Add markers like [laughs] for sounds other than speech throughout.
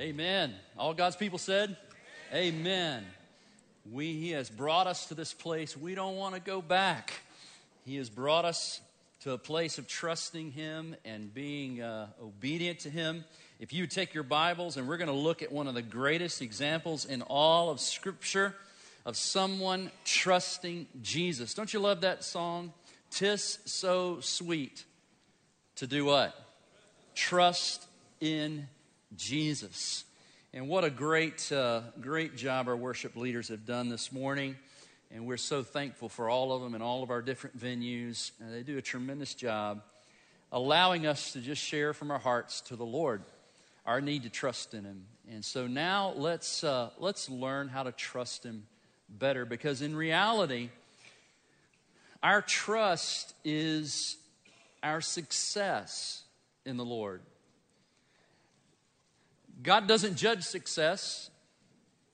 Amen. All God's people said, Amen. We, he has brought us to this place. We don't want to go back. He has brought us to a place of trusting Him and being uh, obedient to Him. If you take your Bibles, and we're going to look at one of the greatest examples in all of Scripture of someone trusting Jesus. Don't you love that song? Tis so sweet to do what? Trust in Jesus. And what a great, uh, great job our worship leaders have done this morning. And we're so thankful for all of them and all of our different venues. They do a tremendous job allowing us to just share from our hearts to the Lord our need to trust in Him. And so now let's, uh, let's learn how to trust Him better because in reality, our trust is our success in the Lord. God doesn't judge success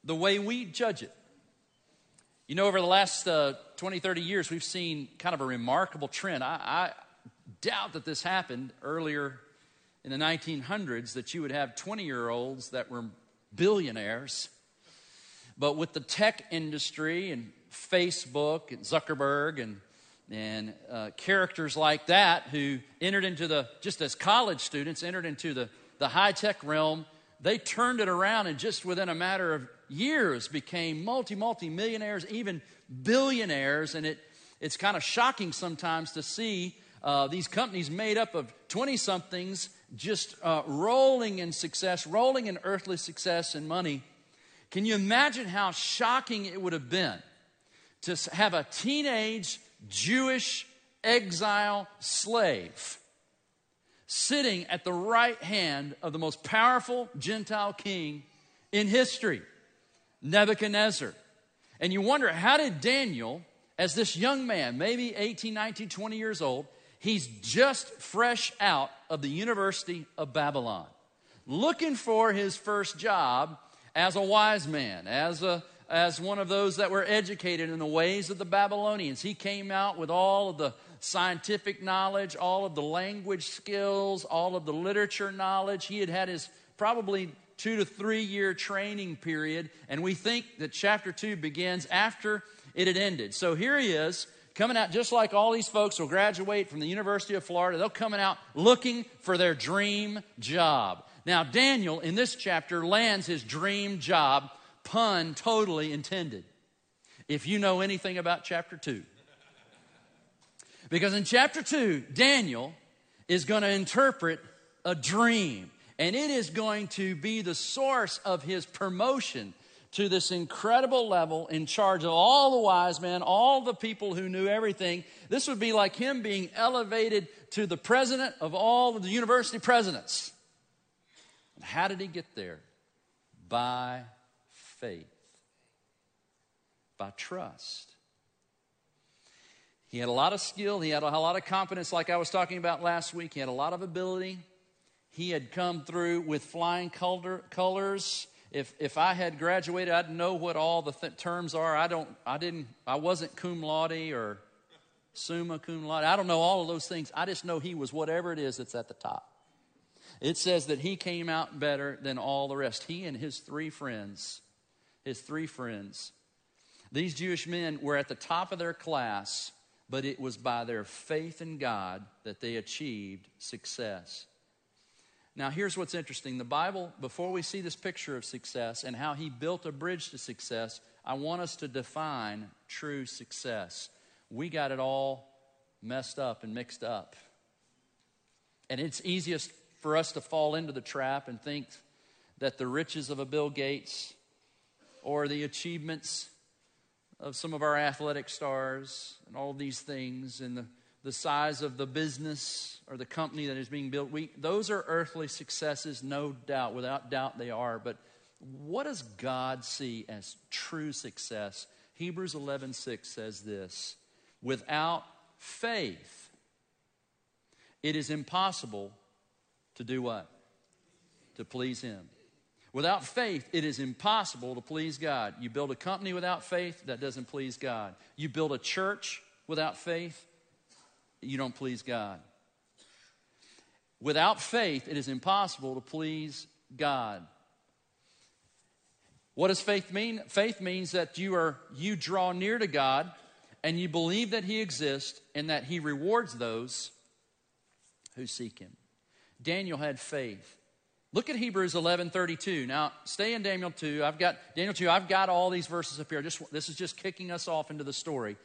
the way we judge it. You know, over the last uh, 20, 30 years, we've seen kind of a remarkable trend. I, I doubt that this happened earlier in the 1900s that you would have 20 year olds that were billionaires. But with the tech industry and Facebook and Zuckerberg and and uh, characters like that who entered into the just as college students entered into the, the high-tech realm they turned it around and just within a matter of years became multi multi millionaires even billionaires. And it, it's kind of shocking sometimes to see uh, these companies made up of 20 somethings just uh, rolling in success rolling in earthly success and money. Can you imagine how shocking it would have been to have a teenage Jewish exile slave sitting at the right hand of the most powerful Gentile king in history, Nebuchadnezzar. And you wonder, how did Daniel, as this young man, maybe 18, 19, 20 years old, he's just fresh out of the University of Babylon, looking for his first job as a wise man, as a as one of those that were educated in the ways of the Babylonians. He came out with all of the scientific knowledge, all of the language skills, all of the literature knowledge. He had had his probably two to three year training period, and we think that chapter two begins after it had ended. So here he is. Coming out just like all these folks will graduate from the University of Florida. They're coming out looking for their dream job. Now, Daniel in this chapter lands his dream job pun totally intended. If you know anything about chapter 2. Because in chapter 2, Daniel is going to interpret a dream, and it is going to be the source of his promotion to this incredible level in charge of all the wise men, all the people who knew everything. This would be like him being elevated to the president of all of the university presidents. And how did he get there? By faith, by trust. He had a lot of skill, he had a lot of confidence, like I was talking about last week. He had a lot of ability. He had come through with flying color, colors. If, if I had graduated, I'd know what all the th- terms are. I don't, I didn't, I wasn't cum laude or summa cum laude. I don't know all of those things. I just know he was whatever it is that's at the top. It says that he came out better than all the rest. He and his three friends his three friends. These Jewish men were at the top of their class, but it was by their faith in God that they achieved success. Now, here's what's interesting. The Bible, before we see this picture of success and how he built a bridge to success, I want us to define true success. We got it all messed up and mixed up. And it's easiest for us to fall into the trap and think that the riches of a Bill Gates or the achievements of some of our athletic stars and all these things and the, the size of the business or the company that is being built. We, those are earthly successes, no doubt. Without doubt, they are. But what does God see as true success? Hebrews 11 6 says this Without faith, it is impossible to do what? To please Him. Without faith, it is impossible to please God. You build a company without faith, that doesn't please God. You build a church without faith, you don't please God. Without faith, it is impossible to please God. What does faith mean? Faith means that you are you draw near to God and you believe that he exists and that he rewards those who seek him. Daniel had faith. Look at Hebrews 11:32. Now, stay in Daniel 2. I've got Daniel 2. I've got all these verses up here. Just this is just kicking us off into the story.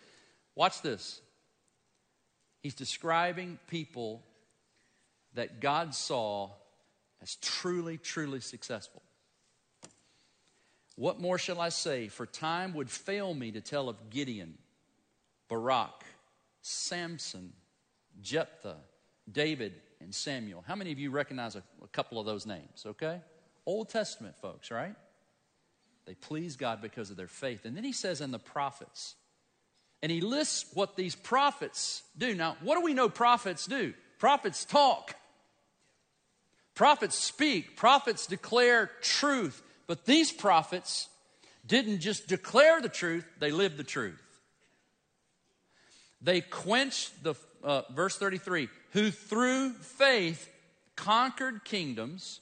Watch this. He's describing people that God saw as truly truly successful. What more shall I say? For time would fail me to tell of Gideon, Barak, Samson, Jephthah, David, and Samuel. How many of you recognize a, a couple of those names, okay? Old Testament folks, right? They please God because of their faith. And then he says, and the prophets. And he lists what these prophets do. Now, what do we know prophets do? Prophets talk, prophets speak, prophets declare truth. But these prophets didn't just declare the truth, they lived the truth. They quenched the, uh, verse 33, who through faith conquered kingdoms,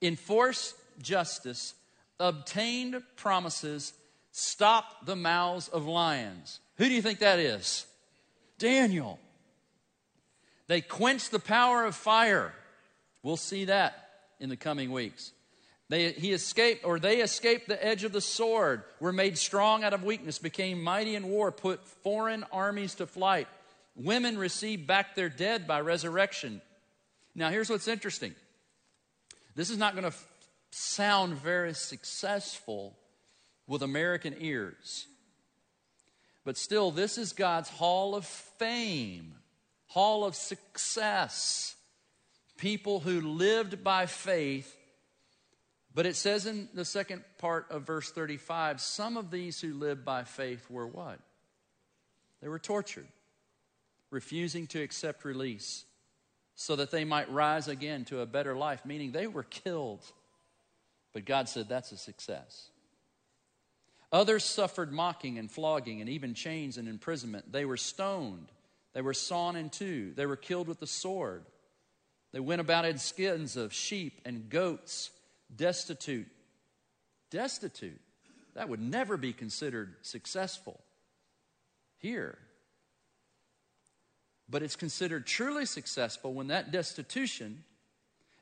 enforced justice, obtained promises, stopped the mouths of lions. Who do you think that is? Daniel. They quenched the power of fire. We'll see that in the coming weeks. They, he escaped, or they escaped the edge of the sword, were made strong out of weakness, became mighty in war, put foreign armies to flight. Women receive back their dead by resurrection. Now, here's what's interesting this is not going to f- sound very successful with American ears. But still, this is God's hall of fame, hall of success. People who lived by faith but it says in the second part of verse 35 some of these who lived by faith were what? They were tortured, refusing to accept release so that they might rise again to a better life, meaning they were killed. But God said that's a success. Others suffered mocking and flogging and even chains and imprisonment. They were stoned. They were sawn in two. They were killed with the sword. They went about in skins of sheep and goats destitute. Destitute. That would never be considered successful here. But it's considered truly successful when that destitution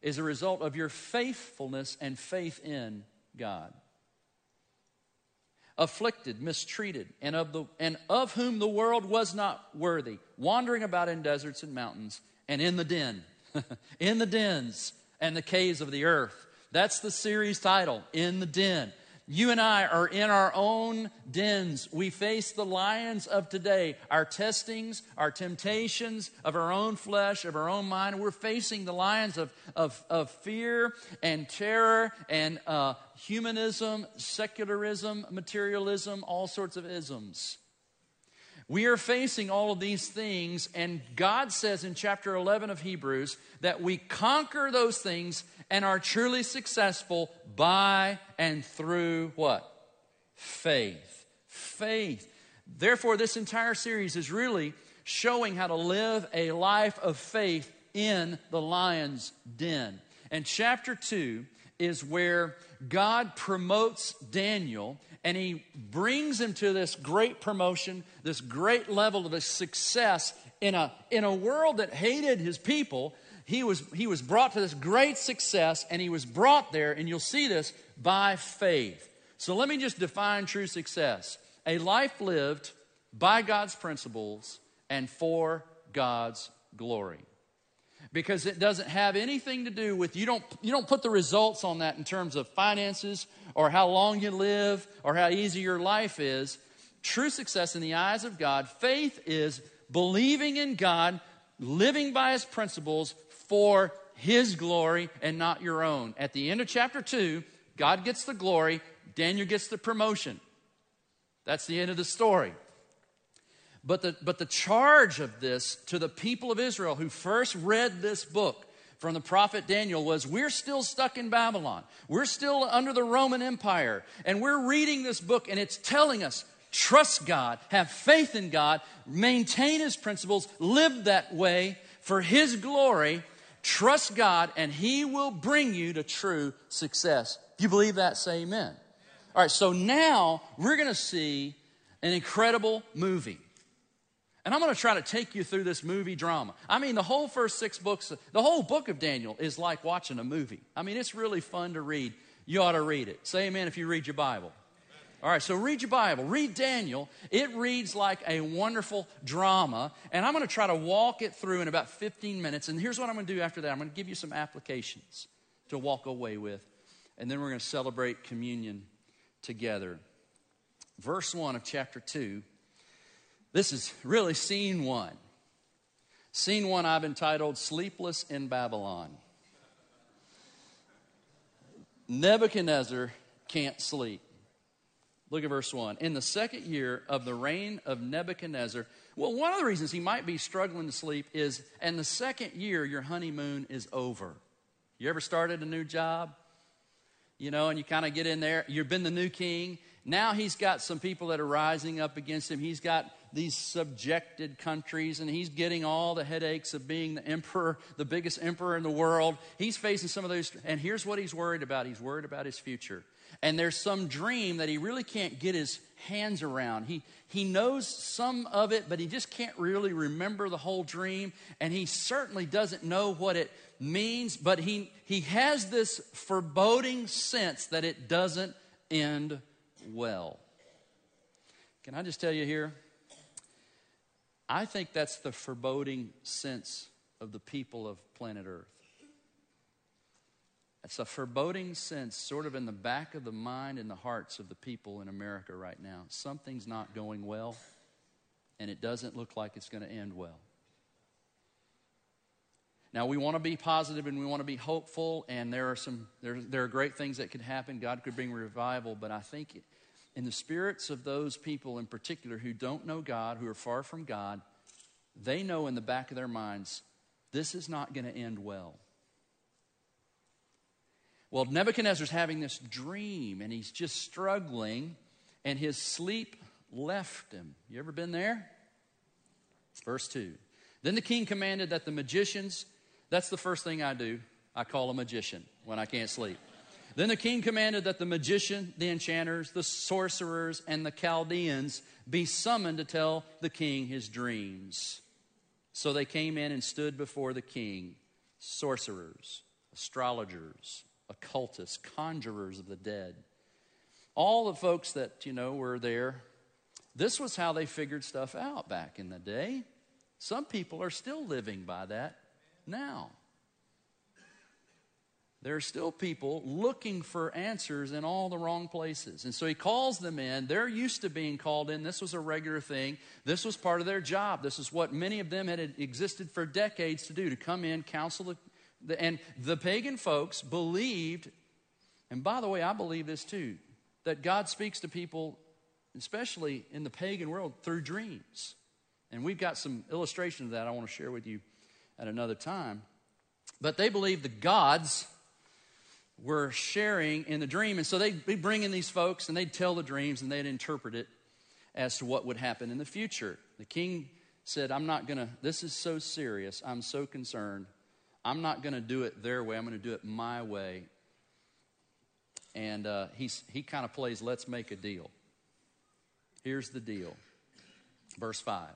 is a result of your faithfulness and faith in God. Afflicted, mistreated, and of, the, and of whom the world was not worthy, wandering about in deserts and mountains, and in the den, [laughs] in the dens and the caves of the earth that's the series title, In the Den. You and I are in our own dens. We face the lions of today, our testings, our temptations of our own flesh, of our own mind. We're facing the lions of, of, of fear and terror and uh, humanism, secularism, materialism, all sorts of isms. We are facing all of these things, and God says in chapter 11 of Hebrews that we conquer those things and are truly successful by and through what? Faith. Faith. Therefore, this entire series is really showing how to live a life of faith in the lion's den. And chapter 2 is where God promotes Daniel and he brings him to this great promotion, this great level of success in a, in a world that hated his people he was, he was brought to this great success, and he was brought there, and you'll see this, by faith. So let me just define true success a life lived by God's principles and for God's glory. Because it doesn't have anything to do with you don't you don't put the results on that in terms of finances or how long you live or how easy your life is. True success in the eyes of God, faith is believing in God, living by his principles, for his glory and not your own. At the end of chapter 2, God gets the glory, Daniel gets the promotion. That's the end of the story. But the, but the charge of this to the people of Israel who first read this book from the prophet Daniel was we're still stuck in Babylon. We're still under the Roman Empire. And we're reading this book and it's telling us trust God, have faith in God, maintain his principles, live that way for his glory, Trust God, and He will bring you to true success. If you believe that, say amen. All right, so now we're going to see an incredible movie. And I'm going to try to take you through this movie drama. I mean, the whole first six books, the whole book of Daniel is like watching a movie. I mean, it's really fun to read. You ought to read it. Say amen if you read your Bible. All right, so read your Bible, read Daniel. It reads like a wonderful drama, and I'm going to try to walk it through in about 15 minutes. And here's what I'm going to do after that I'm going to give you some applications to walk away with, and then we're going to celebrate communion together. Verse 1 of chapter 2. This is really scene 1. Scene 1 I've entitled Sleepless in Babylon. Nebuchadnezzar can't sleep. Look at verse 1. In the second year of the reign of Nebuchadnezzar, well, one of the reasons he might be struggling to sleep is, and the second year, your honeymoon is over. You ever started a new job? You know, and you kind of get in there, you've been the new king. Now he's got some people that are rising up against him. He's got these subjected countries, and he's getting all the headaches of being the emperor, the biggest emperor in the world. He's facing some of those, and here's what he's worried about he's worried about his future and there's some dream that he really can't get his hands around. He, he knows some of it, but he just can't really remember the whole dream, and he certainly doesn't know what it means, but he, he has this foreboding sense that it doesn't end well. Can I just tell you here? I think that's the foreboding sense of the people of planet Earth. It's a foreboding sense, sort of in the back of the mind and the hearts of the people in America right now. Something's not going well, and it doesn't look like it's going to end well. Now, we want to be positive and we want to be hopeful, and there are some there, there are great things that could happen. God could bring revival, but I think in the spirits of those people in particular who don't know God, who are far from God, they know in the back of their minds, this is not going to end well. Well, Nebuchadnezzar's having this dream and he's just struggling, and his sleep left him. You ever been there? Verse 2. Then the king commanded that the magicians, that's the first thing I do, I call a magician when I can't sleep. Then the king commanded that the magician, the enchanters, the sorcerers, and the Chaldeans be summoned to tell the king his dreams. So they came in and stood before the king sorcerers, astrologers, occultists, conjurers of the dead. All the folks that, you know, were there, this was how they figured stuff out back in the day. Some people are still living by that now. There are still people looking for answers in all the wrong places. And so he calls them in. They're used to being called in. This was a regular thing. This was part of their job. This is what many of them had existed for decades to do to come in, counsel the and the pagan folks believed, and by the way, I believe this too, that God speaks to people, especially in the pagan world, through dreams. And we've got some illustration of that I want to share with you at another time. But they believed the gods were sharing in the dream. And so they'd be bringing these folks and they'd tell the dreams and they'd interpret it as to what would happen in the future. The king said, I'm not going to, this is so serious. I'm so concerned. I'm not going to do it their way, I'm going to do it my way. And uh, he's, he kind of plays, let's make a deal. Here's the deal. Verse 5.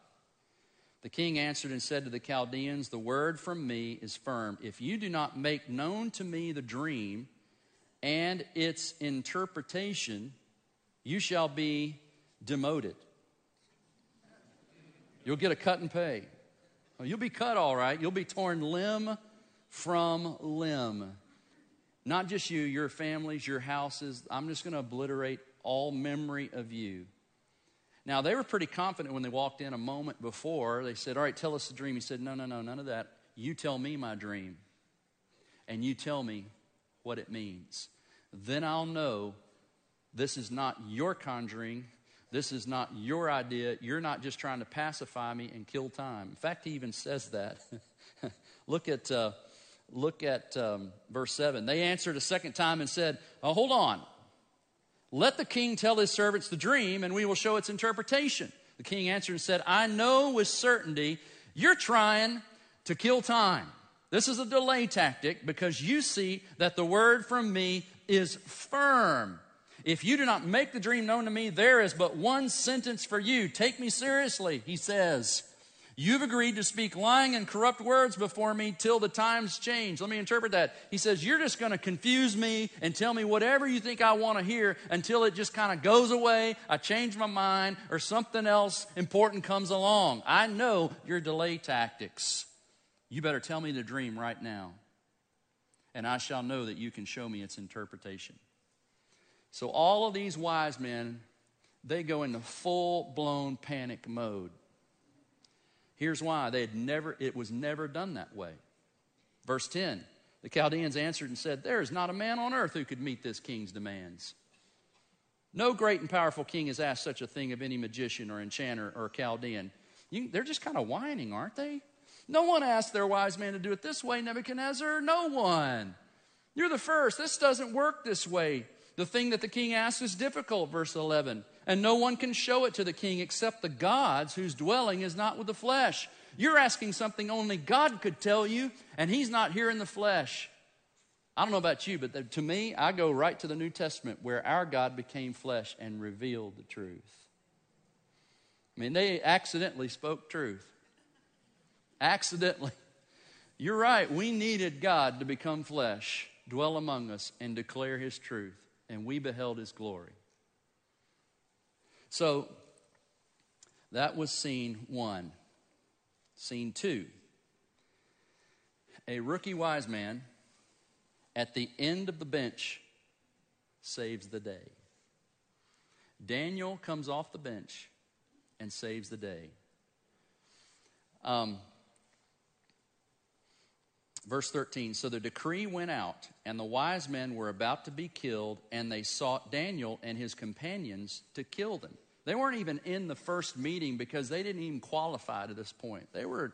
The king answered and said to the Chaldeans, The word from me is firm. If you do not make known to me the dream and its interpretation, you shall be demoted. You'll get a cut and pay. You'll be cut all right. You'll be torn limb from limb. Not just you, your families, your houses. I'm just going to obliterate all memory of you. Now, they were pretty confident when they walked in a moment before. They said, All right, tell us the dream. He said, No, no, no, none of that. You tell me my dream, and you tell me what it means. Then I'll know this is not your conjuring. This is not your idea. You're not just trying to pacify me and kill time. In fact, he even says that. [laughs] Look at uh, look at um, verse 7. They answered a second time and said, oh, Hold on. Let the king tell his servants the dream, and we will show its interpretation. The king answered and said, I know with certainty you're trying to kill time. This is a delay tactic because you see that the word from me is firm. If you do not make the dream known to me, there is but one sentence for you. Take me seriously, he says. You've agreed to speak lying and corrupt words before me till the times change. Let me interpret that. He says, You're just going to confuse me and tell me whatever you think I want to hear until it just kind of goes away. I change my mind or something else important comes along. I know your delay tactics. You better tell me the dream right now, and I shall know that you can show me its interpretation. So, all of these wise men, they go into full blown panic mode. Here's why they had never, it was never done that way. Verse 10 The Chaldeans answered and said, There is not a man on earth who could meet this king's demands. No great and powerful king has asked such a thing of any magician or enchanter or Chaldean. You, they're just kind of whining, aren't they? No one asked their wise man to do it this way, Nebuchadnezzar. No one. You're the first. This doesn't work this way. The thing that the king asks is difficult, verse 11 and no one can show it to the king except the gods whose dwelling is not with the flesh. You're asking something only God could tell you, and he's not here in the flesh. I don't know about you, but to me, I go right to the New Testament where our God became flesh and revealed the truth. I mean, they accidentally spoke truth. Accidentally. You're right. We needed God to become flesh, dwell among us, and declare his truth. And we beheld his glory. So that was scene one. Scene two a rookie wise man at the end of the bench saves the day. Daniel comes off the bench and saves the day. Um, verse 13 So the decree went out, and the wise men were about to be killed, and they sought Daniel and his companions to kill them. They weren't even in the first meeting because they didn't even qualify to this point. They were,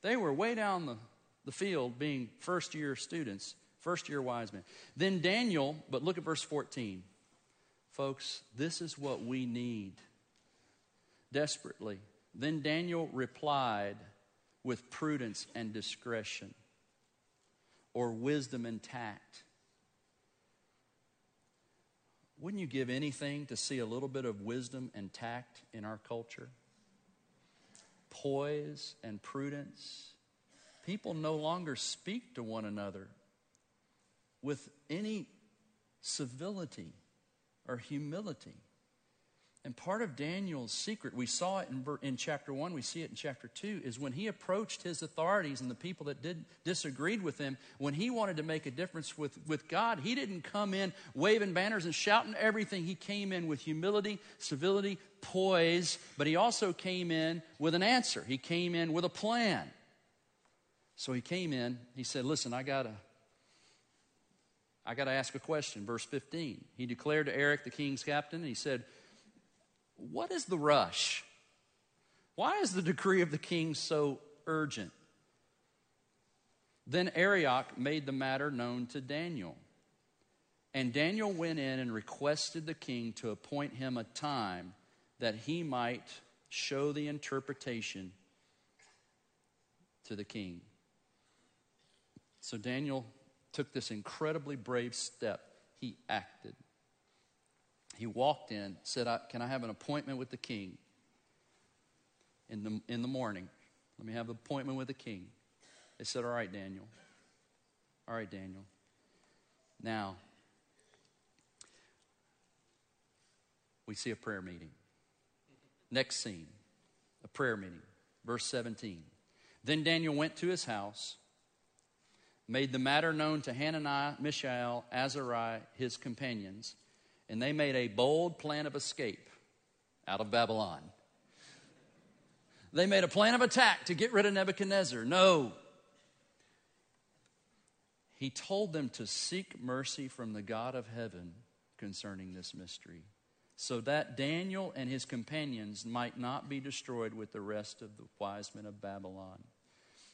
they were way down the, the field being first year students, first year wise men. Then Daniel, but look at verse 14. Folks, this is what we need desperately. Then Daniel replied with prudence and discretion or wisdom and tact. Wouldn't you give anything to see a little bit of wisdom and tact in our culture? Poise and prudence. People no longer speak to one another with any civility or humility. And part of Daniel's secret, we saw it in, in chapter 1, we see it in chapter 2, is when he approached his authorities and the people that did, disagreed with him, when he wanted to make a difference with, with God, he didn't come in waving banners and shouting everything. He came in with humility, civility, poise, but he also came in with an answer. He came in with a plan. So he came in, he said, Listen, I got to. I got to ask a question. Verse 15. He declared to Arioch, the king's captain, and he said, what is the rush? Why is the decree of the king so urgent? Then Arioch made the matter known to Daniel. And Daniel went in and requested the king to appoint him a time that he might show the interpretation to the king. So Daniel took this incredibly brave step. He acted. He walked in, said, I, Can I have an appointment with the king in the, in the morning? Let me have an appointment with the king. They said, All right, Daniel. All right, Daniel. Now, we see a prayer meeting. Next scene, a prayer meeting. Verse 17. Then Daniel went to his house, made the matter known to Hananiah, Mishael, Azariah, his companions and they made a bold plan of escape out of Babylon. They made a plan of attack to get rid of Nebuchadnezzar. No. He told them to seek mercy from the God of heaven concerning this mystery, so that Daniel and his companions might not be destroyed with the rest of the wise men of Babylon.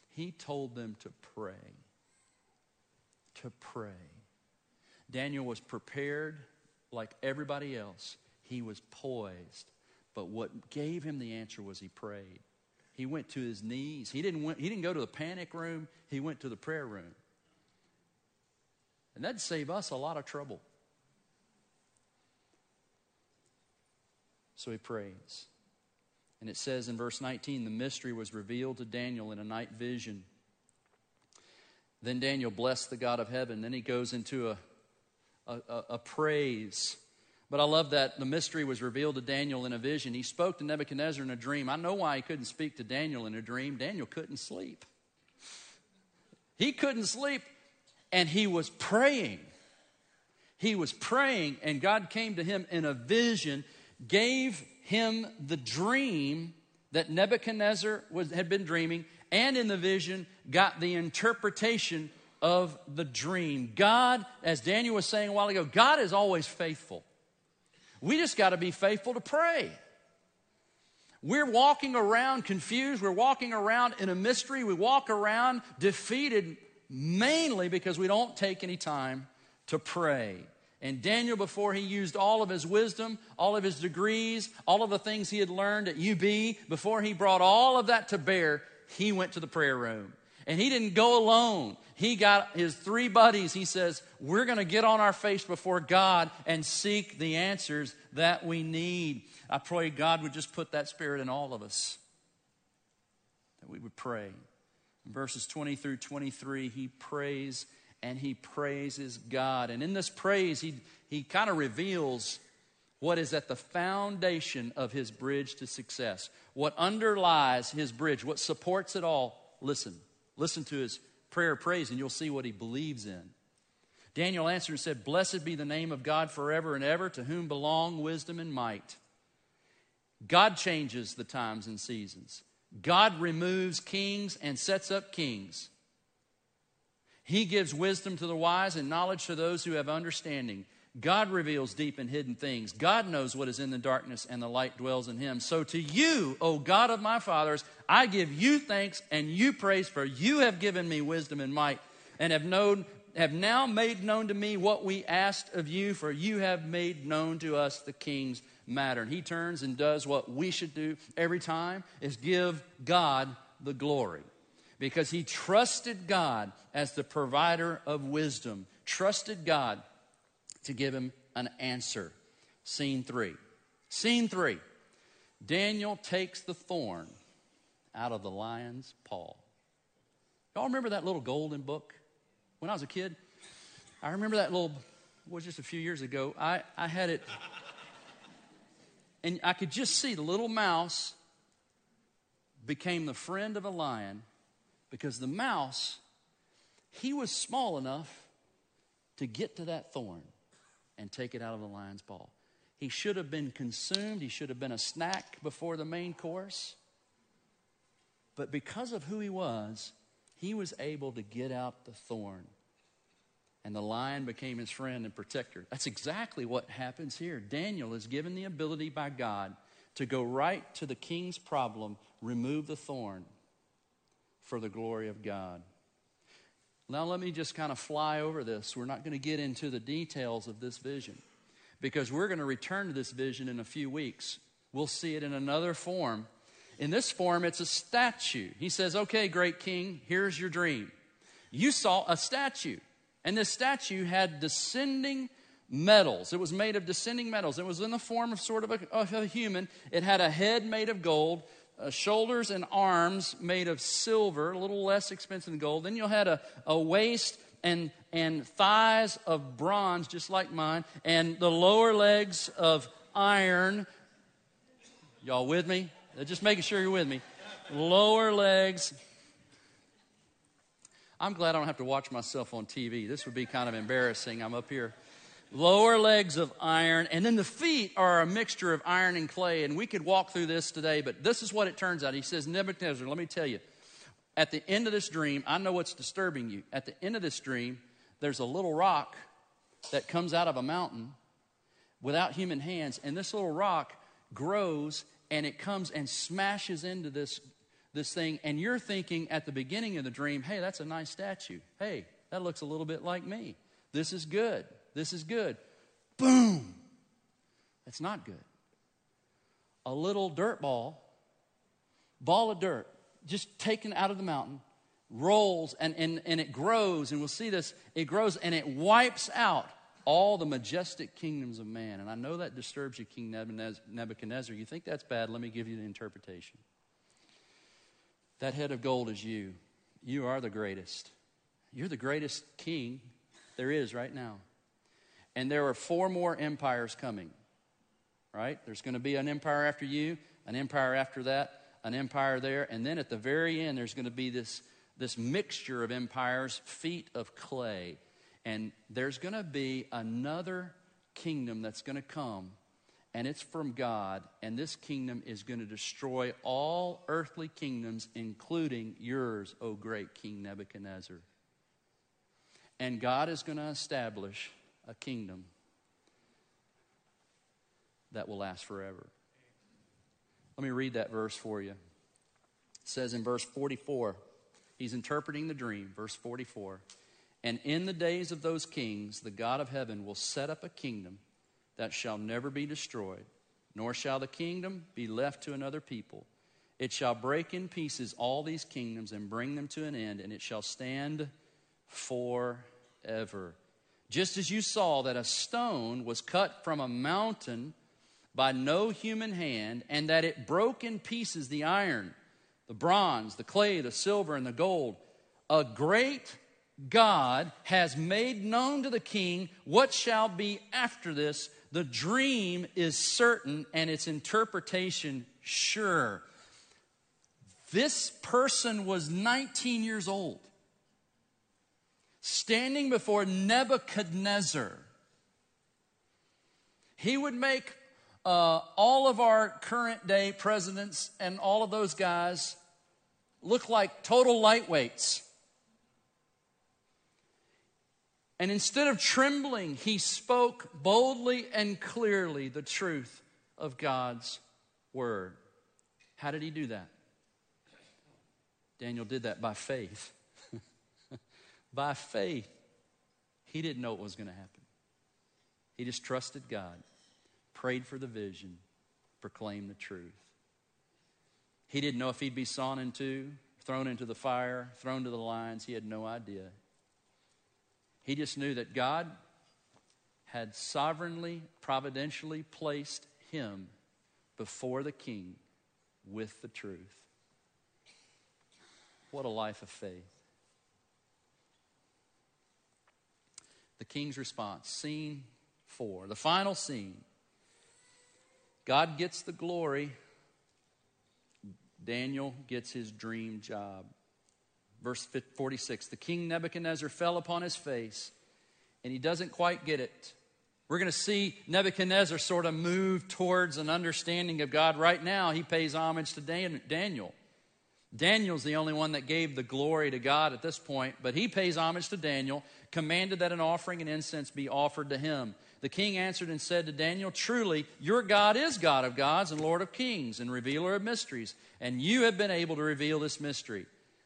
He told them to pray. To pray. Daniel was prepared like everybody else. He was poised. But what gave him the answer was he prayed. He went to his knees. He didn't, went, he didn't go to the panic room, he went to the prayer room. And that'd save us a lot of trouble. So he prays. And it says in verse 19 the mystery was revealed to Daniel in a night vision. Then Daniel blessed the God of heaven. Then he goes into a, a, a, praise. But I love that the mystery was revealed to Daniel in a vision. He spoke to Nebuchadnezzar in a dream. I know why he couldn't speak to Daniel in a dream. Daniel couldn't sleep. He couldn't sleep, and he was praying. He was praying, and God came to him in a vision, gave him the dream that Nebuchadnezzar was, had been dreaming, and in the vision, got the interpretation of the dream. God, as Daniel was saying a while ago, God is always faithful. We just got to be faithful to pray. We're walking around confused. We're walking around in a mystery. We walk around defeated mainly because we don't take any time to pray. And Daniel, before he used all of his wisdom, all of his degrees, all of the things he had learned at UB, before he brought all of that to bear, he went to the prayer room. And he didn't go alone. He got his three buddies. He says, We're going to get on our face before God and seek the answers that we need. I pray God would just put that spirit in all of us, that we would pray. In verses 20 through 23, he prays and he praises God. And in this praise, he, he kind of reveals what is at the foundation of his bridge to success, what underlies his bridge, what supports it all. Listen, listen to his prayer praise, and you'll see what he believes in. Daniel answered and said, Blessed be the name of God forever and ever, to whom belong wisdom and might. God changes the times and seasons. God removes kings and sets up kings. He gives wisdom to the wise and knowledge to those who have understanding. God reveals deep and hidden things. God knows what is in the darkness, and the light dwells in him. So to you, O God of my fathers, I give you thanks and you praise, for you have given me wisdom and might, and have known have now made known to me what we asked of you, for you have made known to us the king's matter. And he turns and does what we should do every time is give God the glory. Because he trusted God as the provider of wisdom, trusted God to give him an answer. Scene three. Scene three Daniel takes the thorn out of the lion's paw. Y'all remember that little golden book? When I was a kid, I remember that little, was just a few years ago. I, I had it, and I could just see the little mouse became the friend of a lion because the mouse, he was small enough to get to that thorn and take it out of the lion's paw. He should have been consumed, he should have been a snack before the main course. But because of who he was, he was able to get out the thorn. And the lion became his friend and protector. That's exactly what happens here. Daniel is given the ability by God to go right to the king's problem, remove the thorn for the glory of God. Now, let me just kind of fly over this. We're not going to get into the details of this vision because we're going to return to this vision in a few weeks. We'll see it in another form. In this form, it's a statue. He says, Okay, great king, here's your dream. You saw a statue, and this statue had descending metals. It was made of descending metals. It was in the form of sort of a, of a human. It had a head made of gold, uh, shoulders and arms made of silver, a little less expensive than gold. Then you had a, a waist and, and thighs of bronze, just like mine, and the lower legs of iron. Y'all with me? Uh, just making sure you're with me. Lower legs. I'm glad I don't have to watch myself on TV. This would be kind of embarrassing. I'm up here lower legs of iron, and then the feet are a mixture of iron and clay. And we could walk through this today, but this is what it turns out. He says, Nebuchadnezzar, let me tell you, at the end of this dream, I know what's disturbing you. At the end of this dream, there's a little rock that comes out of a mountain without human hands, and this little rock grows and it comes and smashes into this, this thing. And you're thinking at the beginning of the dream, hey, that's a nice statue. Hey, that looks a little bit like me. This is good. This is good. Boom. That's not good. A little dirt ball, ball of dirt, just taken out of the mountain, rolls and, and, and it grows. And we'll see this. It grows and it wipes out all the majestic kingdoms of man. And I know that disturbs you, King Nebuchadnezzar. You think that's bad? Let me give you the interpretation. That head of gold is you. You are the greatest. You're the greatest king there is right now. And there are four more empires coming, right? There's going to be an empire after you, an empire after that, an empire there. And then at the very end, there's going to be this, this mixture of empires, feet of clay. And there's going to be another kingdom that's going to come, and it's from God. And this kingdom is going to destroy all earthly kingdoms, including yours, O great King Nebuchadnezzar. And God is going to establish a kingdom that will last forever. Let me read that verse for you. It says in verse 44, he's interpreting the dream, verse 44. And in the days of those kings, the God of heaven will set up a kingdom that shall never be destroyed, nor shall the kingdom be left to another people. It shall break in pieces all these kingdoms and bring them to an end, and it shall stand forever. Just as you saw that a stone was cut from a mountain by no human hand, and that it broke in pieces the iron, the bronze, the clay, the silver, and the gold, a great God has made known to the king what shall be after this. The dream is certain and its interpretation sure. This person was 19 years old, standing before Nebuchadnezzar. He would make uh, all of our current day presidents and all of those guys look like total lightweights. And instead of trembling, he spoke boldly and clearly the truth of God's word. How did he do that? Daniel did that by faith. By faith. He didn't know what was going to happen. He just trusted God, prayed for the vision, proclaimed the truth. He didn't know if he'd be sawn in two, thrown into the fire, thrown to the lions. He had no idea. He just knew that God had sovereignly, providentially placed him before the king with the truth. What a life of faith. The king's response, scene four, the final scene. God gets the glory, Daniel gets his dream job. Verse 46 The king Nebuchadnezzar fell upon his face, and he doesn't quite get it. We're going to see Nebuchadnezzar sort of move towards an understanding of God. Right now, he pays homage to Daniel. Daniel's the only one that gave the glory to God at this point, but he pays homage to Daniel, commanded that an offering and incense be offered to him. The king answered and said to Daniel, Truly, your God is God of gods and Lord of kings and revealer of mysteries, and you have been able to reveal this mystery.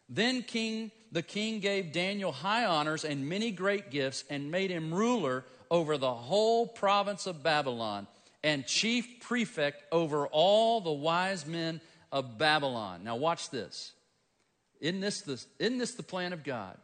Then king, the king gave Daniel high honors and many great gifts and made him ruler over the whole province of Babylon and chief prefect over all the wise men of Babylon. Now watch this. Isn't this the, isn't this the plan of God?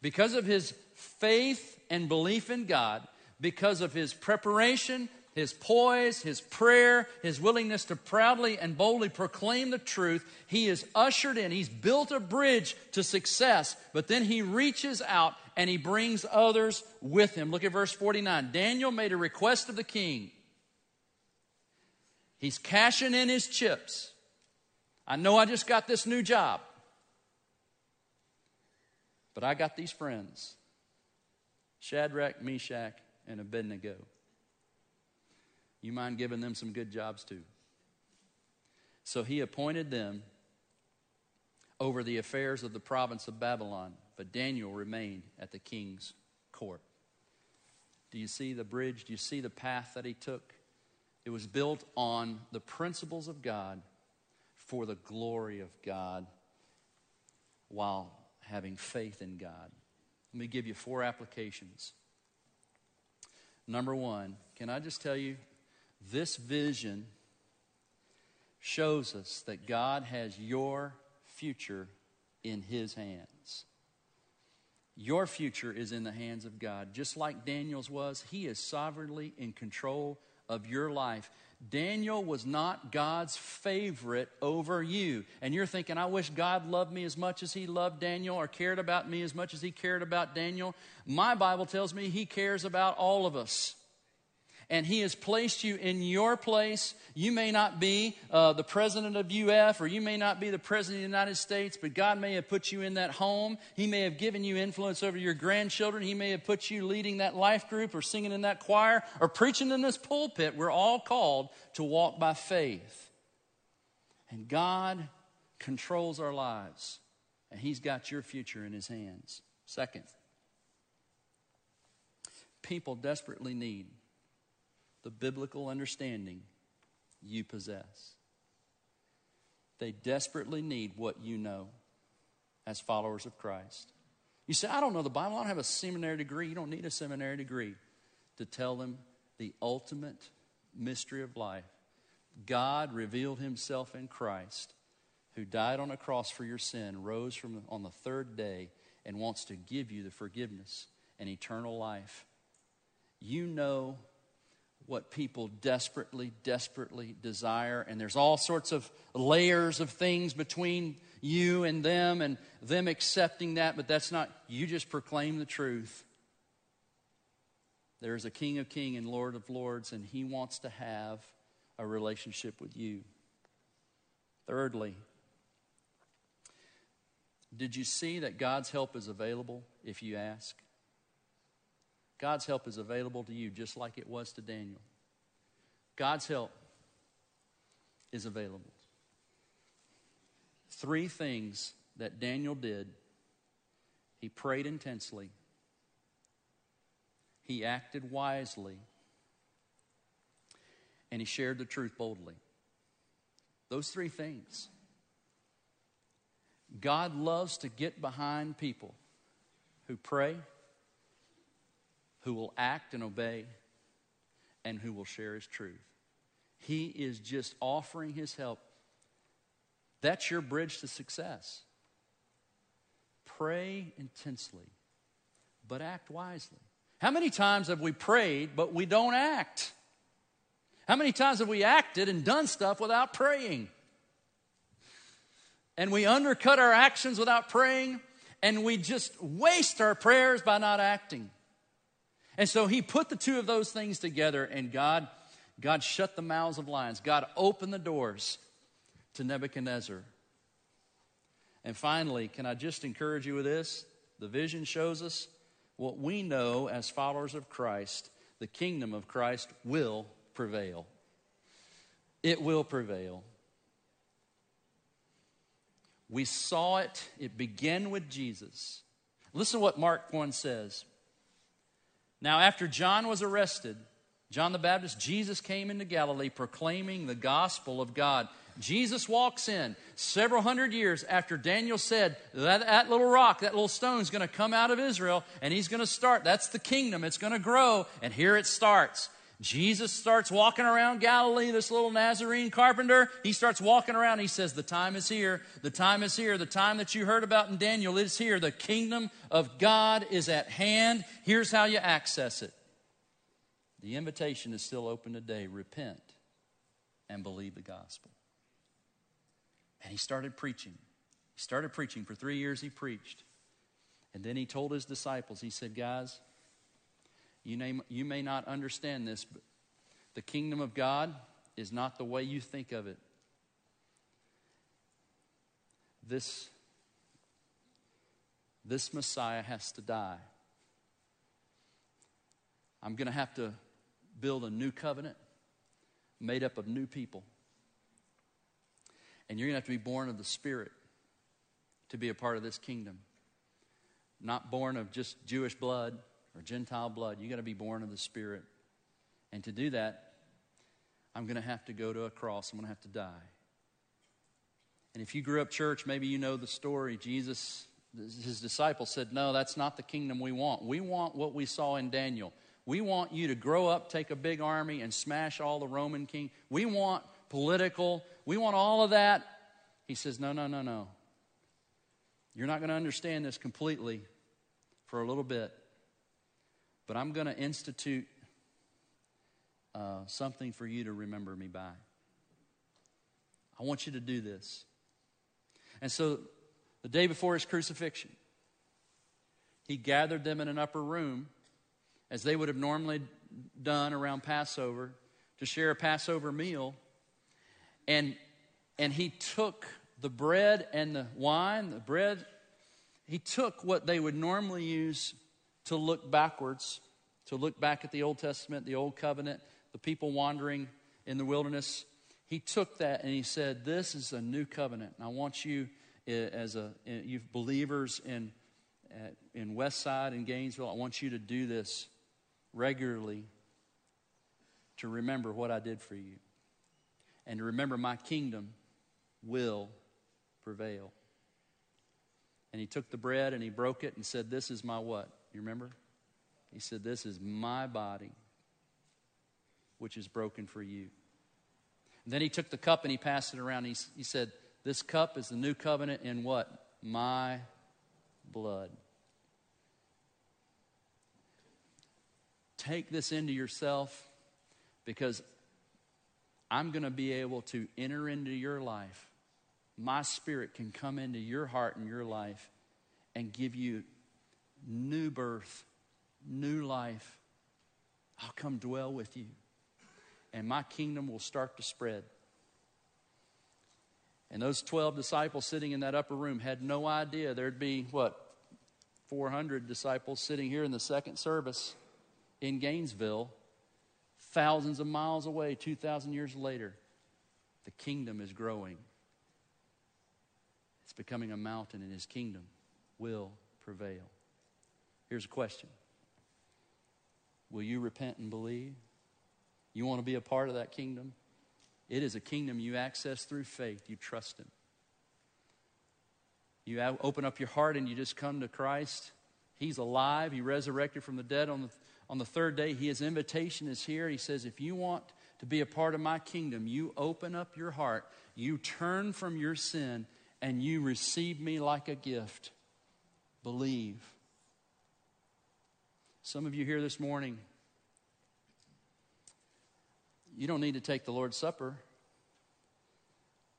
Because of his faith and belief in God, because of his preparation his poise, his prayer, his willingness to proudly and boldly proclaim the truth, he is ushered in. He's built a bridge to success, but then he reaches out and he brings others with him. Look at verse 49. Daniel made a request of the king. He's cashing in his chips. I know I just got this new job, but I got these friends Shadrach, Meshach, and Abednego. You mind giving them some good jobs too? So he appointed them over the affairs of the province of Babylon, but Daniel remained at the king's court. Do you see the bridge? Do you see the path that he took? It was built on the principles of God for the glory of God while having faith in God. Let me give you four applications. Number one, can I just tell you this vision shows us that God has your future in His hands. Your future is in the hands of God. Just like Daniel's was, He is sovereignly in control of your life. Daniel was not God's favorite over you. And you're thinking, I wish God loved me as much as he loved Daniel or cared about me as much as he cared about Daniel. My Bible tells me he cares about all of us and He has placed you in your place. You may not be uh, the president of UF or you may not be the president of the United States, but God may have put you in that home. He may have given you influence over your grandchildren. He may have put you leading that life group or singing in that choir or preaching in this pulpit. We're all called to walk by faith. And God controls our lives, and He's got your future in His hands. Second, people desperately need the biblical understanding you possess. They desperately need what you know as followers of Christ. You say, I don't know the Bible. I don't have a seminary degree. You don't need a seminary degree to tell them the ultimate mystery of life. God revealed himself in Christ, who died on a cross for your sin, rose from on the third day, and wants to give you the forgiveness and eternal life. You know what people desperately, desperately desire. And there's all sorts of layers of things between you and them and them accepting that, but that's not, you just proclaim the truth. There is a King of Kings and Lord of Lords, and He wants to have a relationship with you. Thirdly, did you see that God's help is available if you ask? God's help is available to you just like it was to Daniel. God's help is available. Three things that Daniel did he prayed intensely, he acted wisely, and he shared the truth boldly. Those three things. God loves to get behind people who pray who will act and obey, and who will share his truth. He is just offering his help. That's your bridge to success. Pray intensely, but act wisely. How many times have we prayed, but we don't act? How many times have we acted and done stuff without praying? And we undercut our actions without praying, and we just waste our prayers by not acting. And so he put the two of those things together, and God, God shut the mouths of lions. God opened the doors to Nebuchadnezzar. And finally, can I just encourage you with this? The vision shows us what we know as followers of Christ the kingdom of Christ will prevail. It will prevail. We saw it, it began with Jesus. Listen to what Mark 1 says. Now, after John was arrested, John the Baptist, Jesus came into Galilee proclaiming the gospel of God. Jesus walks in several hundred years after Daniel said that, that little rock, that little stone is going to come out of Israel and he's going to start. That's the kingdom. It's going to grow. And here it starts. Jesus starts walking around Galilee, this little Nazarene carpenter. He starts walking around. He says, The time is here. The time is here. The time that you heard about in Daniel is here. The kingdom of God is at hand. Here's how you access it. The invitation is still open today. Repent and believe the gospel. And he started preaching. He started preaching. For three years, he preached. And then he told his disciples, he said, Guys, you, name, you may not understand this, but the kingdom of God is not the way you think of it. This, this Messiah has to die. I'm going to have to build a new covenant made up of new people. And you're going to have to be born of the Spirit to be a part of this kingdom. Not born of just Jewish blood or Gentile blood. You got to be born of the Spirit. And to do that, I'm going to have to go to a cross. I'm going to have to die. And if you grew up church, maybe you know the story. Jesus, his disciples said, No, that's not the kingdom we want. We want what we saw in Daniel. We want you to grow up, take a big army, and smash all the Roman king. We want political. We want all of that. He says, No, no, no, no. You're not going to understand this completely for a little bit, but I'm going to institute uh, something for you to remember me by. I want you to do this. And so, the day before his crucifixion, he gathered them in an upper room, as they would have normally done around Passover, to share a Passover meal. And, and he took the bread and the wine, the bread, he took what they would normally use to look backwards, to look back at the Old Testament, the Old Covenant, the people wandering in the wilderness. He took that and he said, This is a new covenant. And I want you, eh, as a, eh, you believers in, eh, in West Side and Gainesville, I want you to do this regularly to remember what I did for you and to remember my kingdom will prevail. And he took the bread and he broke it and said, This is my what? You remember? He said, This is my body, which is broken for you. And then he took the cup and he passed it around. He, he said, This cup is the new covenant in what? My blood. Take this into yourself because I'm going to be able to enter into your life. My spirit can come into your heart and your life and give you new birth, new life. I'll come dwell with you, and my kingdom will start to spread. And those 12 disciples sitting in that upper room had no idea there'd be, what, 400 disciples sitting here in the second service in Gainesville thousands of miles away, 2,000 years later, the kingdom is growing. It's becoming a mountain, and his kingdom will prevail. Here's a question Will you repent and believe? You want to be a part of that kingdom? It is a kingdom you access through faith. You trust Him. You open up your heart and you just come to Christ. He's alive. He resurrected from the dead on the on the third day, his invitation is here. He says, If you want to be a part of my kingdom, you open up your heart, you turn from your sin, and you receive me like a gift. Believe. Some of you here this morning, you don't need to take the Lord's Supper.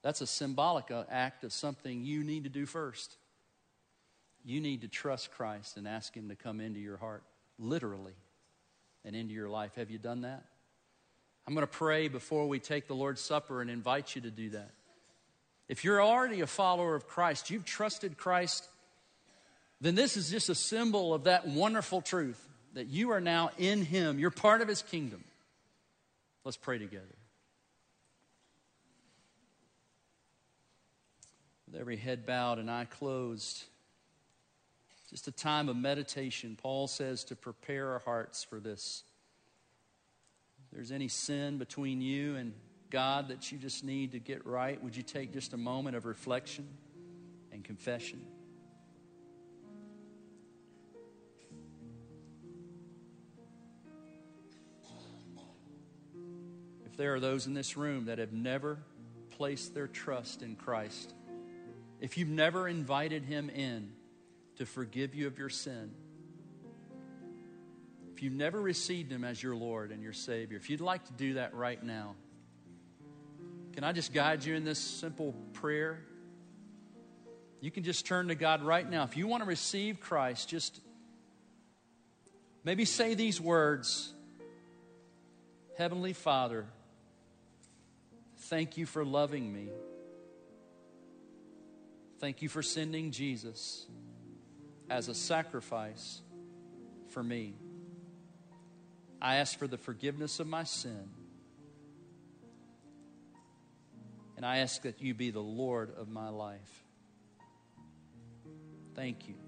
That's a symbolic uh, act of something you need to do first. You need to trust Christ and ask Him to come into your heart, literally and into your life. Have you done that? I'm going to pray before we take the Lord's Supper and invite you to do that. If you're already a follower of Christ, you've trusted Christ, then this is just a symbol of that wonderful truth that you are now in Him. You're part of His kingdom. Let's pray together. With every head bowed and eye closed, just a time of meditation. Paul says to prepare our hearts for this. If there's any sin between you and God that you just need to get right, would you take just a moment of reflection and confession? If there are those in this room that have never placed their trust in Christ, if you've never invited Him in, to forgive you of your sin. If you've never received Him as your Lord and your Savior, if you'd like to do that right now, can I just guide you in this simple prayer? You can just turn to God right now. If you want to receive Christ, just maybe say these words Heavenly Father, thank you for loving me. Thank you for sending Jesus as a sacrifice for me. I ask for the forgiveness of my sin. And I ask that you be the Lord of my life. Thank you.